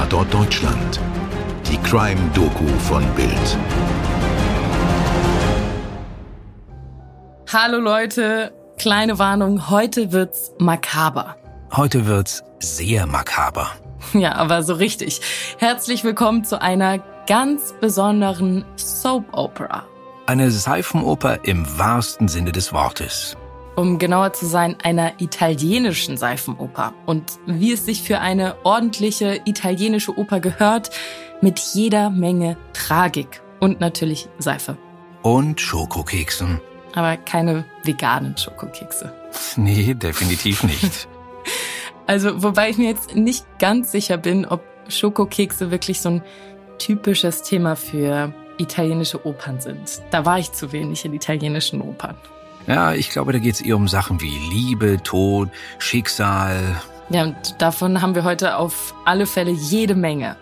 Tatort Deutschland. Die Crime-Doku von Bild. Hallo Leute, kleine Warnung, heute wird's makaber. Heute wird's sehr makaber. Ja, aber so richtig. Herzlich willkommen zu einer ganz besonderen Soap Opera. Eine Seifenoper im wahrsten Sinne des Wortes. Um genauer zu sein, einer italienischen Seifenoper. Und wie es sich für eine ordentliche italienische Oper gehört, mit jeder Menge Tragik und natürlich Seife. Und Schokokeksen. Aber keine veganen Schokokekse. Nee, definitiv nicht. Also, wobei ich mir jetzt nicht ganz sicher bin, ob Schokokekse wirklich so ein typisches Thema für italienische Opern sind. Da war ich zu wenig in italienischen Opern. Ja, ich glaube, da geht es eher um Sachen wie Liebe, Tod, Schicksal. Ja, und davon haben wir heute auf alle Fälle jede Menge.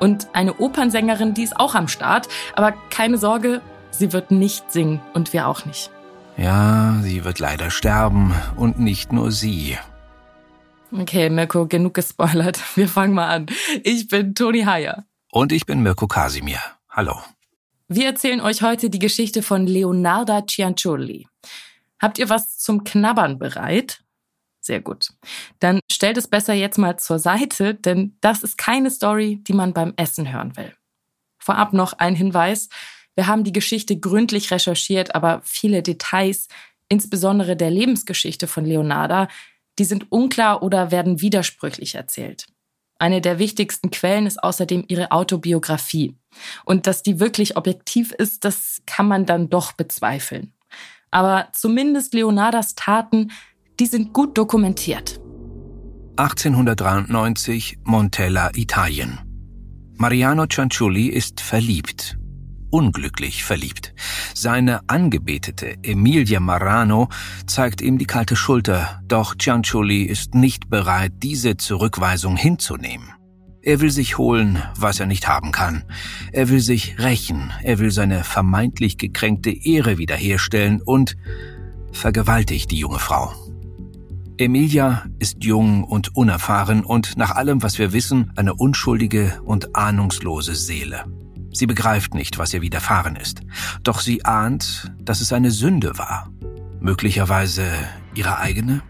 Und eine Opernsängerin, die ist auch am Start. Aber keine Sorge, sie wird nicht singen und wir auch nicht. Ja, sie wird leider sterben und nicht nur sie. Okay, Mirko, genug gespoilert. Wir fangen mal an. Ich bin Toni Heyer. Und ich bin Mirko Kasimir. Hallo. Wir erzählen euch heute die Geschichte von Leonarda Cianciulli. Habt ihr was zum Knabbern bereit? Sehr gut. Dann stellt es besser jetzt mal zur Seite, denn das ist keine Story, die man beim Essen hören will. Vorab noch ein Hinweis. Wir haben die Geschichte gründlich recherchiert, aber viele Details, insbesondere der Lebensgeschichte von Leonarda, die sind unklar oder werden widersprüchlich erzählt. Eine der wichtigsten Quellen ist außerdem ihre Autobiografie. Und dass die wirklich objektiv ist, das kann man dann doch bezweifeln. Aber zumindest Leonardas Taten, die sind gut dokumentiert. 1893 Montella, Italien. Mariano Cianciulli ist verliebt unglücklich verliebt. Seine Angebetete Emilia Marano zeigt ihm die kalte Schulter, doch Cianciulli ist nicht bereit, diese Zurückweisung hinzunehmen. Er will sich holen, was er nicht haben kann. Er will sich rächen, er will seine vermeintlich gekränkte Ehre wiederherstellen und vergewaltigt die junge Frau. Emilia ist jung und unerfahren und nach allem, was wir wissen, eine unschuldige und ahnungslose Seele. Sie begreift nicht, was ihr widerfahren ist. Doch sie ahnt, dass es eine Sünde war. Möglicherweise ihre eigene?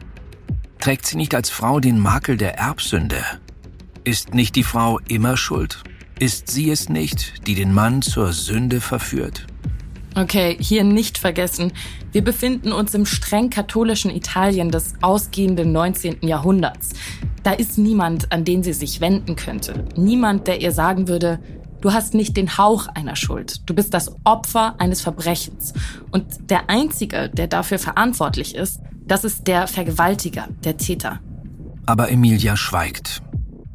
Trägt sie nicht als Frau den Makel der Erbsünde? Ist nicht die Frau immer schuld? Ist sie es nicht, die den Mann zur Sünde verführt? Okay, hier nicht vergessen. Wir befinden uns im streng katholischen Italien des ausgehenden 19. Jahrhunderts. Da ist niemand, an den sie sich wenden könnte. Niemand, der ihr sagen würde, Du hast nicht den Hauch einer Schuld. Du bist das Opfer eines Verbrechens. Und der Einzige, der dafür verantwortlich ist, das ist der Vergewaltiger, der Täter. Aber Emilia schweigt.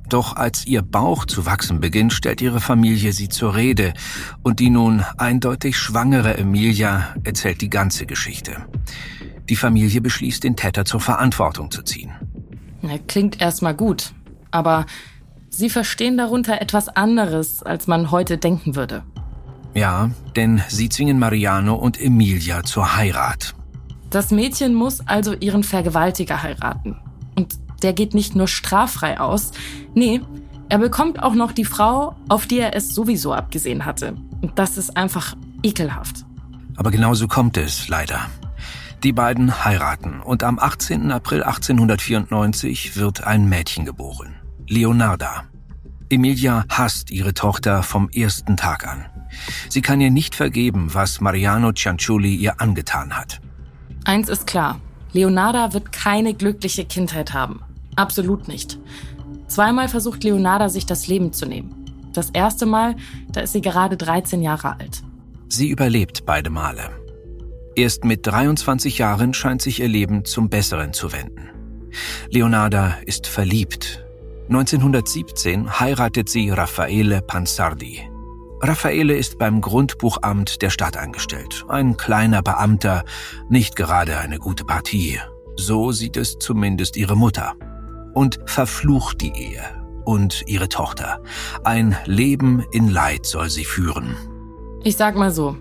Doch als ihr Bauch zu wachsen beginnt, stellt ihre Familie sie zur Rede und die nun eindeutig schwangere Emilia erzählt die ganze Geschichte. Die Familie beschließt, den Täter zur Verantwortung zu ziehen. klingt erstmal gut, aber Sie verstehen darunter etwas anderes, als man heute denken würde. Ja, denn sie zwingen Mariano und Emilia zur Heirat. Das Mädchen muss also ihren Vergewaltiger heiraten. Und der geht nicht nur straffrei aus, nee, er bekommt auch noch die Frau, auf die er es sowieso abgesehen hatte. Und das ist einfach ekelhaft. Aber genauso kommt es leider. Die beiden heiraten und am 18. April 1894 wird ein Mädchen geboren. Leonarda. Emilia hasst ihre Tochter vom ersten Tag an. Sie kann ihr nicht vergeben, was Mariano Cianciulli ihr angetan hat. Eins ist klar. Leonarda wird keine glückliche Kindheit haben. Absolut nicht. Zweimal versucht Leonarda, sich das Leben zu nehmen. Das erste Mal, da ist sie gerade 13 Jahre alt. Sie überlebt beide Male. Erst mit 23 Jahren scheint sich ihr Leben zum Besseren zu wenden. Leonarda ist verliebt 1917 heiratet sie Raffaele Pansardi. Raffaele ist beim Grundbuchamt der Stadt angestellt. Ein kleiner Beamter, nicht gerade eine gute Partie. So sieht es zumindest ihre Mutter. Und verflucht die Ehe und ihre Tochter. Ein Leben in Leid soll sie führen. Ich sag mal so.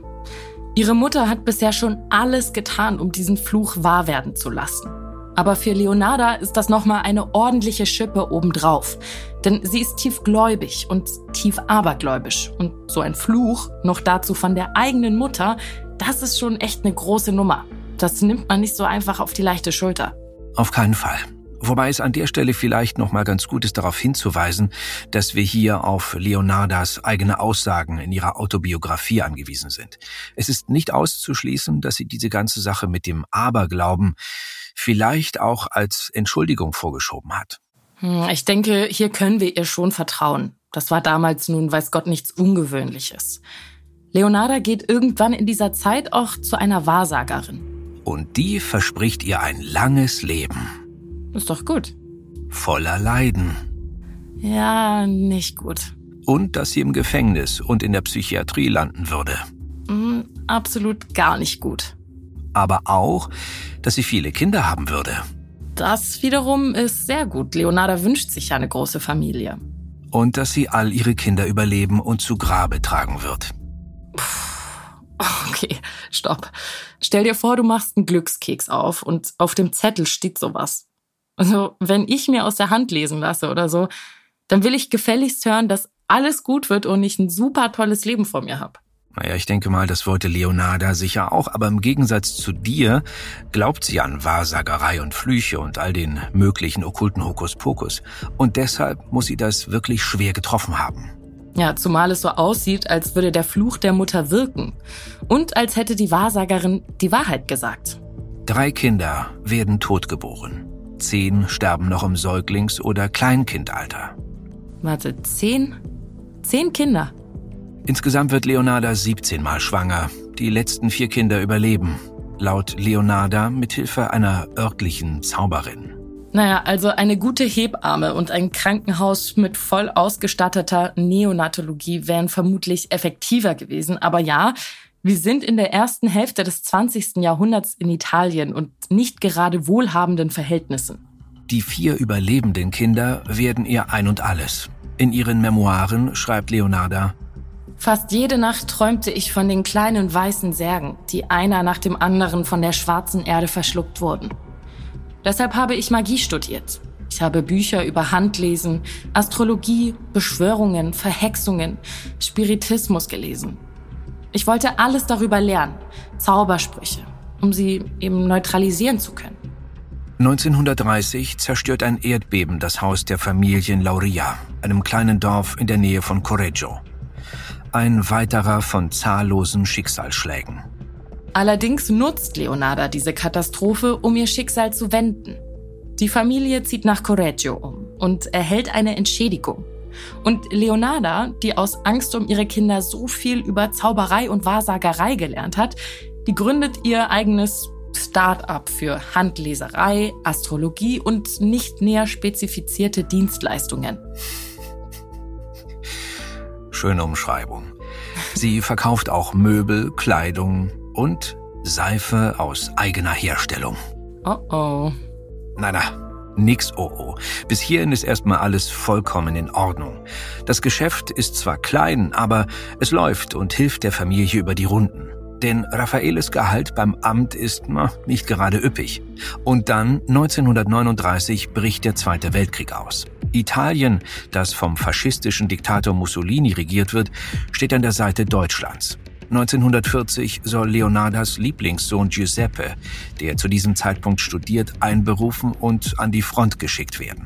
Ihre Mutter hat bisher schon alles getan, um diesen Fluch wahr werden zu lassen. Aber für Leonarda ist das nochmal eine ordentliche Schippe obendrauf. Denn sie ist tief gläubig und tief abergläubisch. Und so ein Fluch, noch dazu von der eigenen Mutter, das ist schon echt eine große Nummer. Das nimmt man nicht so einfach auf die leichte Schulter. Auf keinen Fall. Wobei es an der Stelle vielleicht noch mal ganz gut ist, darauf hinzuweisen, dass wir hier auf Leonardas eigene Aussagen in ihrer Autobiografie angewiesen sind. Es ist nicht auszuschließen, dass sie diese ganze Sache mit dem Aberglauben vielleicht auch als Entschuldigung vorgeschoben hat. Hm, ich denke, hier können wir ihr schon vertrauen. Das war damals nun, weiß Gott, nichts Ungewöhnliches. Leonarda geht irgendwann in dieser Zeit auch zu einer Wahrsagerin. Und die verspricht ihr ein langes Leben. Ist doch gut. Voller Leiden. Ja, nicht gut. Und dass sie im Gefängnis und in der Psychiatrie landen würde. Mm, absolut gar nicht gut. Aber auch, dass sie viele Kinder haben würde. Das wiederum ist sehr gut. Leonarda wünscht sich ja eine große Familie. Und dass sie all ihre Kinder überleben und zu Grabe tragen wird. Okay, stopp. Stell dir vor, du machst einen Glückskeks auf und auf dem Zettel steht sowas. Also, wenn ich mir aus der Hand lesen lasse oder so, dann will ich gefälligst hören, dass alles gut wird und ich ein super tolles Leben vor mir habe. Naja, ich denke mal, das wollte Leonarda sicher auch, aber im Gegensatz zu dir glaubt sie an Wahrsagerei und Flüche und all den möglichen okkulten Hokuspokus. Und deshalb muss sie das wirklich schwer getroffen haben. Ja, zumal es so aussieht, als würde der Fluch der Mutter wirken. Und als hätte die Wahrsagerin die Wahrheit gesagt. Drei Kinder werden totgeboren. Zehn sterben noch im Säuglings- oder Kleinkindalter. Warte, zehn? Zehn Kinder? Insgesamt wird Leonarda 17 Mal schwanger. Die letzten vier Kinder überleben. Laut Leonarda mit Hilfe einer örtlichen Zauberin. Naja, also eine gute Hebamme und ein Krankenhaus mit voll ausgestatteter Neonatologie wären vermutlich effektiver gewesen. Aber ja, wir sind in der ersten Hälfte des 20. Jahrhunderts in Italien und nicht gerade wohlhabenden Verhältnissen. Die vier überlebenden Kinder werden ihr ein und alles. In ihren Memoiren schreibt Leonarda, Fast jede Nacht träumte ich von den kleinen weißen Särgen, die einer nach dem anderen von der schwarzen Erde verschluckt wurden. Deshalb habe ich Magie studiert. Ich habe Bücher über Handlesen, Astrologie, Beschwörungen, Verhexungen, Spiritismus gelesen. Ich wollte alles darüber lernen, Zaubersprüche, um sie eben neutralisieren zu können. 1930 zerstört ein Erdbeben das Haus der Familien Lauria, einem kleinen Dorf in der Nähe von Correggio. Ein weiterer von zahllosen Schicksalsschlägen. Allerdings nutzt Leonarda diese Katastrophe, um ihr Schicksal zu wenden. Die Familie zieht nach Correggio um und erhält eine Entschädigung. Und Leonarda, die aus Angst um ihre Kinder so viel über Zauberei und Wahrsagerei gelernt hat, die gründet ihr eigenes Start-up für Handleserei, Astrologie und nicht näher spezifizierte Dienstleistungen. Schöne Umschreibung. Sie verkauft auch Möbel, Kleidung und Seife aus eigener Herstellung. Oh oh. Na na, Nix oh oh. Bis hierhin ist erstmal alles vollkommen in Ordnung. Das Geschäft ist zwar klein, aber es läuft und hilft der Familie über die Runden. Denn Raffaeles Gehalt beim Amt ist na, nicht gerade üppig. Und dann 1939 bricht der Zweite Weltkrieg aus. Italien, das vom faschistischen Diktator Mussolini regiert wird, steht an der Seite Deutschlands. 1940 soll Leonardas Lieblingssohn Giuseppe, der zu diesem Zeitpunkt studiert, einberufen und an die Front geschickt werden.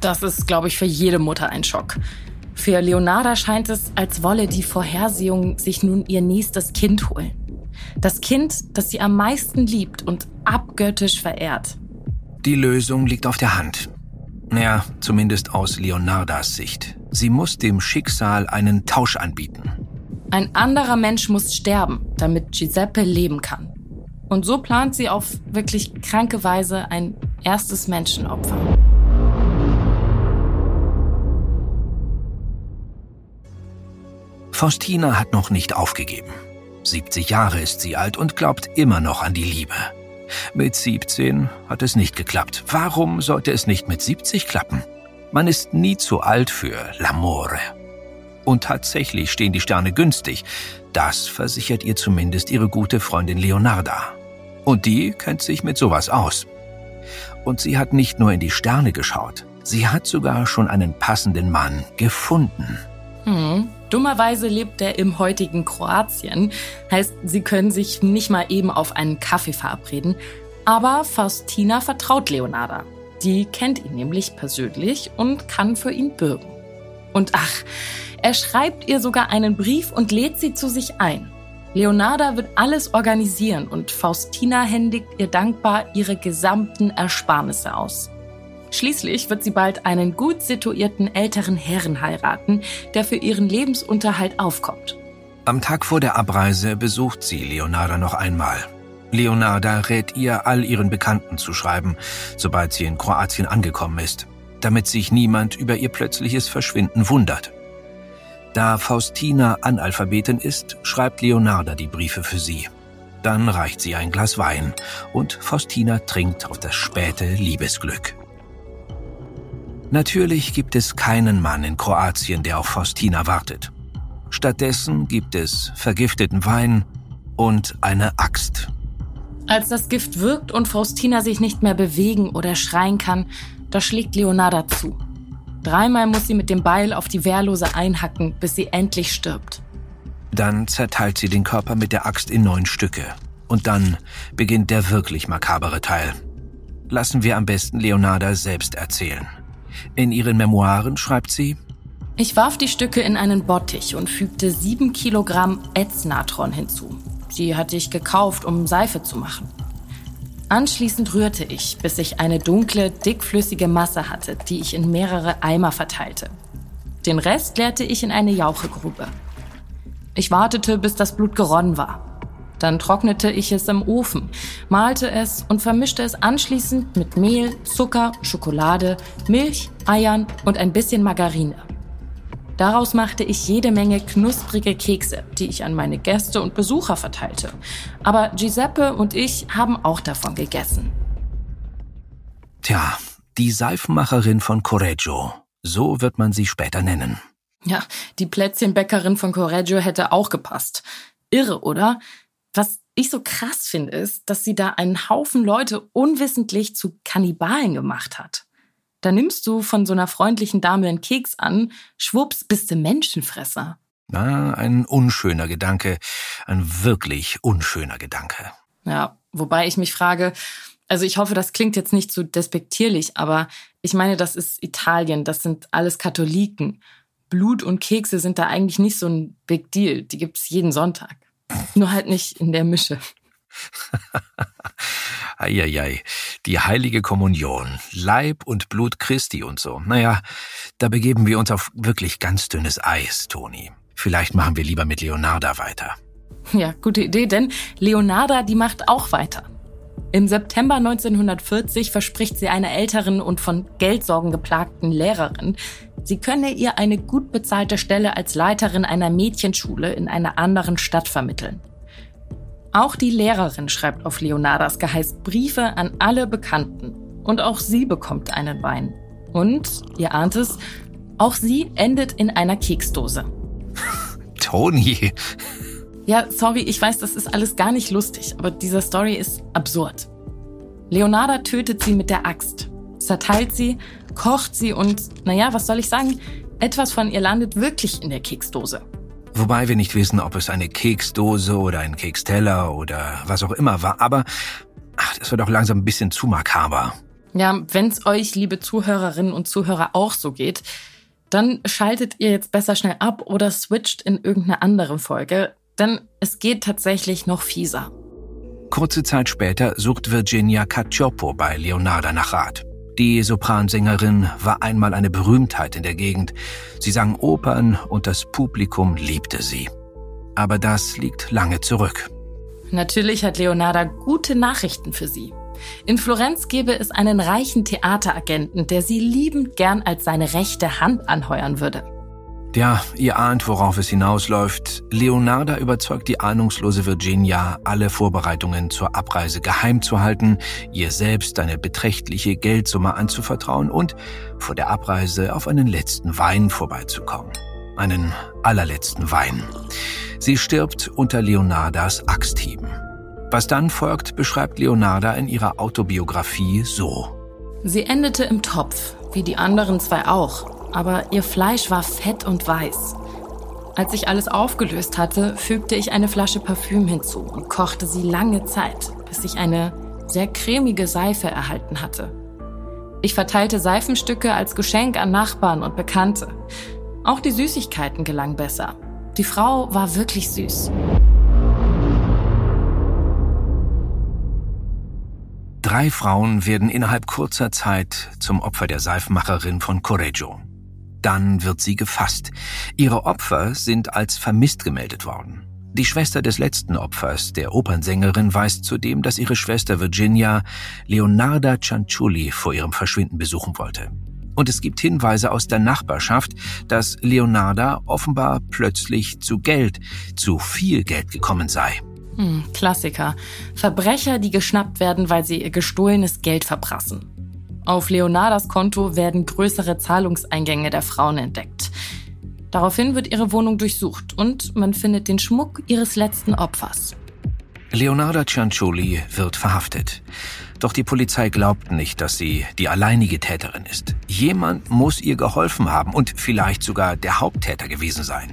Das ist, glaube ich, für jede Mutter ein Schock. Für Leonarda scheint es, als wolle die Vorhersehung sich nun ihr nächstes Kind holen. Das Kind, das sie am meisten liebt und abgöttisch verehrt. Die Lösung liegt auf der Hand. Naja, zumindest aus Leonardas Sicht. Sie muss dem Schicksal einen Tausch anbieten. Ein anderer Mensch muss sterben, damit Giuseppe leben kann. Und so plant sie auf wirklich kranke Weise ein erstes Menschenopfer. Faustina hat noch nicht aufgegeben. 70 Jahre ist sie alt und glaubt immer noch an die Liebe. Mit 17 hat es nicht geklappt. Warum sollte es nicht mit 70 klappen? Man ist nie zu alt für L'amore. Und tatsächlich stehen die Sterne günstig. Das versichert ihr zumindest ihre gute Freundin Leonarda. Und die kennt sich mit sowas aus. Und sie hat nicht nur in die Sterne geschaut, sie hat sogar schon einen passenden Mann gefunden. Hm. Dummerweise lebt er im heutigen Kroatien. Heißt, sie können sich nicht mal eben auf einen Kaffee verabreden. Aber Faustina vertraut Leonarda. Die kennt ihn nämlich persönlich und kann für ihn bürgen. Und ach, er schreibt ihr sogar einen Brief und lädt sie zu sich ein. Leonarda wird alles organisieren und Faustina händigt ihr dankbar ihre gesamten Ersparnisse aus. Schließlich wird sie bald einen gut situierten älteren Herren heiraten, der für ihren Lebensunterhalt aufkommt. Am Tag vor der Abreise besucht sie Leonarda noch einmal. Leonarda rät ihr, all ihren Bekannten zu schreiben, sobald sie in Kroatien angekommen ist, damit sich niemand über ihr plötzliches Verschwinden wundert. Da Faustina Analphabetin ist, schreibt Leonarda die Briefe für sie. Dann reicht sie ein Glas Wein und Faustina trinkt auf das späte Liebesglück. Natürlich gibt es keinen Mann in Kroatien, der auf Faustina wartet. Stattdessen gibt es vergifteten Wein und eine Axt. Als das Gift wirkt und Faustina sich nicht mehr bewegen oder schreien kann, da schlägt Leonarda zu. Dreimal muss sie mit dem Beil auf die Wehrlose einhacken, bis sie endlich stirbt. Dann zerteilt sie den Körper mit der Axt in neun Stücke. Und dann beginnt der wirklich makabere Teil. Lassen wir am besten Leonarda selbst erzählen. In ihren Memoiren schreibt sie, ich warf die Stücke in einen Bottich und fügte sieben Kilogramm Ätznatron hinzu. Die hatte ich gekauft, um Seife zu machen. Anschließend rührte ich, bis ich eine dunkle, dickflüssige Masse hatte, die ich in mehrere Eimer verteilte. Den Rest leerte ich in eine Jauchegrube. Ich wartete, bis das Blut geronnen war. Dann trocknete ich es im Ofen, malte es und vermischte es anschließend mit Mehl, Zucker, Schokolade, Milch, Eiern und ein bisschen Margarine. Daraus machte ich jede Menge knusprige Kekse, die ich an meine Gäste und Besucher verteilte. Aber Giuseppe und ich haben auch davon gegessen. Tja, die Seifenmacherin von Correggio. So wird man sie später nennen. Ja, die Plätzchenbäckerin von Correggio hätte auch gepasst. Irre, oder? Was ich so krass finde, ist, dass sie da einen Haufen Leute unwissentlich zu Kannibalen gemacht hat. Da nimmst du von so einer freundlichen Dame einen Keks an, schwupps, bist du Menschenfresser. Na, ein unschöner Gedanke, ein wirklich unschöner Gedanke. Ja, wobei ich mich frage, also ich hoffe, das klingt jetzt nicht zu so despektierlich, aber ich meine, das ist Italien, das sind alles Katholiken. Blut und Kekse sind da eigentlich nicht so ein Big Deal, die gibt's jeden Sonntag. Nur halt nicht in der Mische. Eieiei, die heilige Kommunion, Leib und Blut Christi und so. Naja, da begeben wir uns auf wirklich ganz dünnes Eis, Toni. Vielleicht machen wir lieber mit Leonarda weiter. Ja, gute Idee, denn Leonarda, die macht auch weiter. Im September 1940 verspricht sie einer älteren und von Geldsorgen geplagten Lehrerin, sie könne ihr eine gut bezahlte Stelle als Leiterin einer Mädchenschule in einer anderen Stadt vermitteln. Auch die Lehrerin schreibt auf Leonardas Geheiß Briefe an alle Bekannten. Und auch sie bekommt einen Wein. Und, ihr ahnt es, auch sie endet in einer Keksdose. Toni. Ja, sorry, ich weiß, das ist alles gar nicht lustig, aber diese Story ist absurd. Leonarda tötet sie mit der Axt, zerteilt sie, kocht sie und, naja, was soll ich sagen, etwas von ihr landet wirklich in der Keksdose. Wobei wir nicht wissen, ob es eine Keksdose oder ein Keksteller oder was auch immer war, aber ach, das wird auch langsam ein bisschen zu makaber. Ja, wenn's euch, liebe Zuhörerinnen und Zuhörer, auch so geht, dann schaltet ihr jetzt besser schnell ab oder switcht in irgendeine andere Folge. Denn es geht tatsächlich noch fieser. Kurze Zeit später sucht Virginia Cacioppo bei Leonarda nach Rat. Die Sopransängerin war einmal eine Berühmtheit in der Gegend. Sie sang Opern und das Publikum liebte sie. Aber das liegt lange zurück. Natürlich hat Leonarda gute Nachrichten für sie. In Florenz gäbe es einen reichen Theateragenten, der sie liebend gern als seine rechte Hand anheuern würde. Ja, ihr ahnt, worauf es hinausläuft. Leonarda überzeugt die ahnungslose Virginia, alle Vorbereitungen zur Abreise geheim zu halten, ihr selbst eine beträchtliche Geldsumme anzuvertrauen und vor der Abreise auf einen letzten Wein vorbeizukommen. Einen allerletzten Wein. Sie stirbt unter Leonardas Axthieben. Was dann folgt, beschreibt Leonarda in ihrer Autobiografie so. Sie endete im Topf, wie die anderen zwei auch, aber ihr Fleisch war fett und weiß. Als ich alles aufgelöst hatte, fügte ich eine Flasche Parfüm hinzu und kochte sie lange Zeit, bis ich eine sehr cremige Seife erhalten hatte. Ich verteilte Seifenstücke als Geschenk an Nachbarn und Bekannte. Auch die Süßigkeiten gelangen besser. Die Frau war wirklich süß. Drei Frauen werden innerhalb kurzer Zeit zum Opfer der Seifmacherin von Correggio. Dann wird sie gefasst. Ihre Opfer sind als vermisst gemeldet worden. Die Schwester des letzten Opfers, der Opernsängerin, weiß zudem, dass ihre Schwester Virginia Leonarda Cianciulli vor ihrem Verschwinden besuchen wollte. Und es gibt Hinweise aus der Nachbarschaft, dass Leonarda offenbar plötzlich zu Geld, zu viel Geld gekommen sei. Hm, Klassiker. Verbrecher, die geschnappt werden, weil sie ihr gestohlenes Geld verprassen. Auf Leonardas Konto werden größere Zahlungseingänge der Frauen entdeckt. Daraufhin wird ihre Wohnung durchsucht und man findet den Schmuck ihres letzten Opfers. Leonarda Cianciulli wird verhaftet. Doch die Polizei glaubt nicht, dass sie die alleinige Täterin ist. Jemand muss ihr geholfen haben und vielleicht sogar der Haupttäter gewesen sein.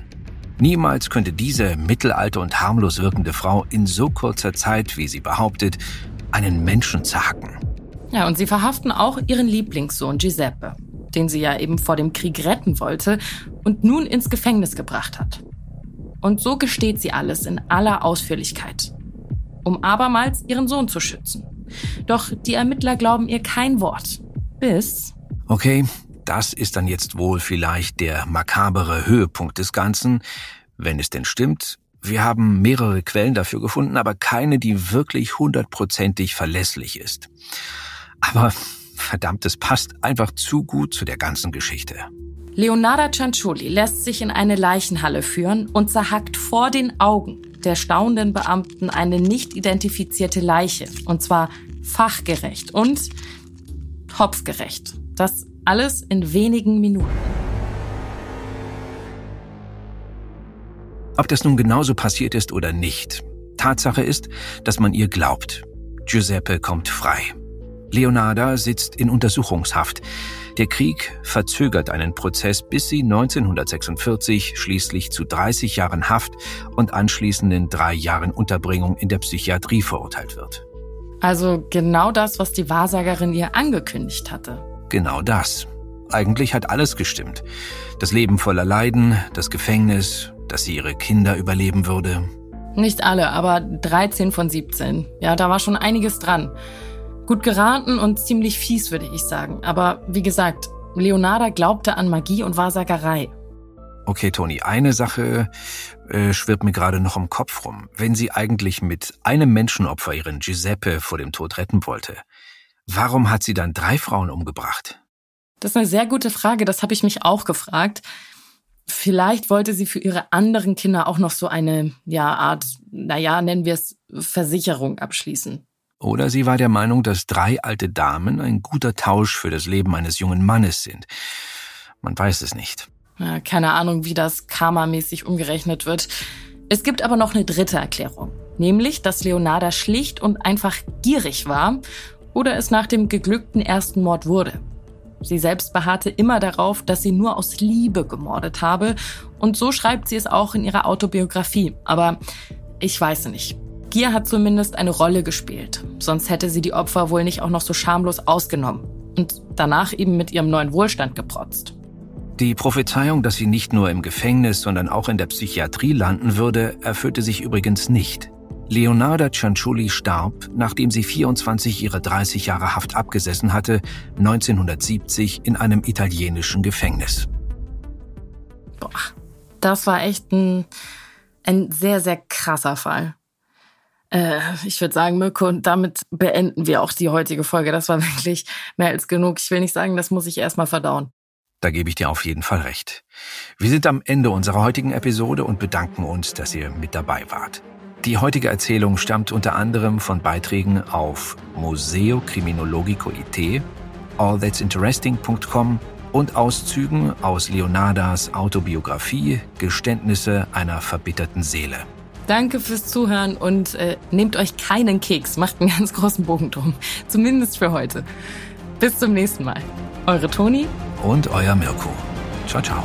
Niemals könnte diese mittelalte und harmlos wirkende Frau in so kurzer Zeit, wie sie behauptet, einen Menschen zerhacken. Ja, und sie verhaften auch ihren Lieblingssohn Giuseppe, den sie ja eben vor dem Krieg retten wollte und nun ins Gefängnis gebracht hat. Und so gesteht sie alles in aller Ausführlichkeit, um abermals ihren Sohn zu schützen. Doch die Ermittler glauben ihr kein Wort. Bis. Okay, das ist dann jetzt wohl vielleicht der makabere Höhepunkt des Ganzen, wenn es denn stimmt. Wir haben mehrere Quellen dafür gefunden, aber keine, die wirklich hundertprozentig verlässlich ist. Aber verdammt, es passt einfach zu gut zu der ganzen Geschichte. Leonarda Cianciulli lässt sich in eine Leichenhalle führen und zerhackt vor den Augen der staunenden Beamten eine nicht identifizierte Leiche. Und zwar fachgerecht und topfgerecht. Das alles in wenigen Minuten. Ob das nun genauso passiert ist oder nicht, Tatsache ist, dass man ihr glaubt. Giuseppe kommt frei. Leonarda sitzt in Untersuchungshaft. Der Krieg verzögert einen Prozess, bis sie 1946 schließlich zu 30 Jahren Haft und anschließenden drei Jahren Unterbringung in der Psychiatrie verurteilt wird. Also genau das, was die Wahrsagerin ihr angekündigt hatte. Genau das. Eigentlich hat alles gestimmt. Das Leben voller Leiden, das Gefängnis, dass sie ihre Kinder überleben würde. Nicht alle, aber 13 von 17. Ja, da war schon einiges dran. Gut geraten und ziemlich fies, würde ich sagen. Aber wie gesagt, Leonarda glaubte an Magie und Wahrsagerei. Okay, Toni, eine Sache äh, schwirrt mir gerade noch im Kopf rum. Wenn sie eigentlich mit einem Menschenopfer ihren Giuseppe vor dem Tod retten wollte, warum hat sie dann drei Frauen umgebracht? Das ist eine sehr gute Frage, das habe ich mich auch gefragt. Vielleicht wollte sie für ihre anderen Kinder auch noch so eine ja, Art, naja, nennen wir es Versicherung abschließen. Oder sie war der Meinung, dass drei alte Damen ein guter Tausch für das Leben eines jungen Mannes sind. Man weiß es nicht. Ja, keine Ahnung, wie das karmamäßig umgerechnet wird. Es gibt aber noch eine dritte Erklärung. Nämlich, dass Leonarda schlicht und einfach gierig war oder es nach dem geglückten ersten Mord wurde. Sie selbst beharrte immer darauf, dass sie nur aus Liebe gemordet habe. Und so schreibt sie es auch in ihrer Autobiografie. Aber ich weiß nicht. Gier hat zumindest eine Rolle gespielt. Sonst hätte sie die Opfer wohl nicht auch noch so schamlos ausgenommen. Und danach eben mit ihrem neuen Wohlstand geprotzt. Die Prophezeiung, dass sie nicht nur im Gefängnis, sondern auch in der Psychiatrie landen würde, erfüllte sich übrigens nicht. Leonarda Cianciulli starb, nachdem sie 24 ihrer 30 Jahre Haft abgesessen hatte, 1970 in einem italienischen Gefängnis. Boah, das war echt ein, ein sehr, sehr krasser Fall. Äh, ich würde sagen, Mirko, und damit beenden wir auch die heutige Folge. Das war wirklich mehr als genug. Ich will nicht sagen, das muss ich erstmal verdauen. Da gebe ich dir auf jeden Fall recht. Wir sind am Ende unserer heutigen Episode und bedanken uns, dass ihr mit dabei wart. Die heutige Erzählung stammt unter anderem von Beiträgen auf Museo Criminologico IT, allthat'sinteresting.com und Auszügen aus Leonardas Autobiografie Geständnisse einer verbitterten Seele. Danke fürs Zuhören und äh, nehmt euch keinen Keks. Macht einen ganz großen Bogen drum. Zumindest für heute. Bis zum nächsten Mal. Eure Toni und euer Mirko. Ciao, ciao.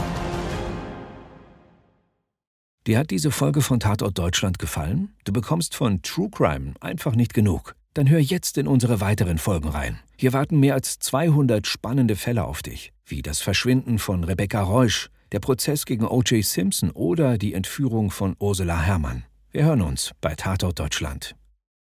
Dir hat diese Folge von Tatort Deutschland gefallen? Du bekommst von True Crime einfach nicht genug. Dann hör jetzt in unsere weiteren Folgen rein. Hier warten mehr als 200 spannende Fälle auf dich, wie das Verschwinden von Rebecca Reusch, der Prozess gegen O.J. Simpson oder die Entführung von Ursula Herrmann. Wir hören uns bei Tatort Deutschland.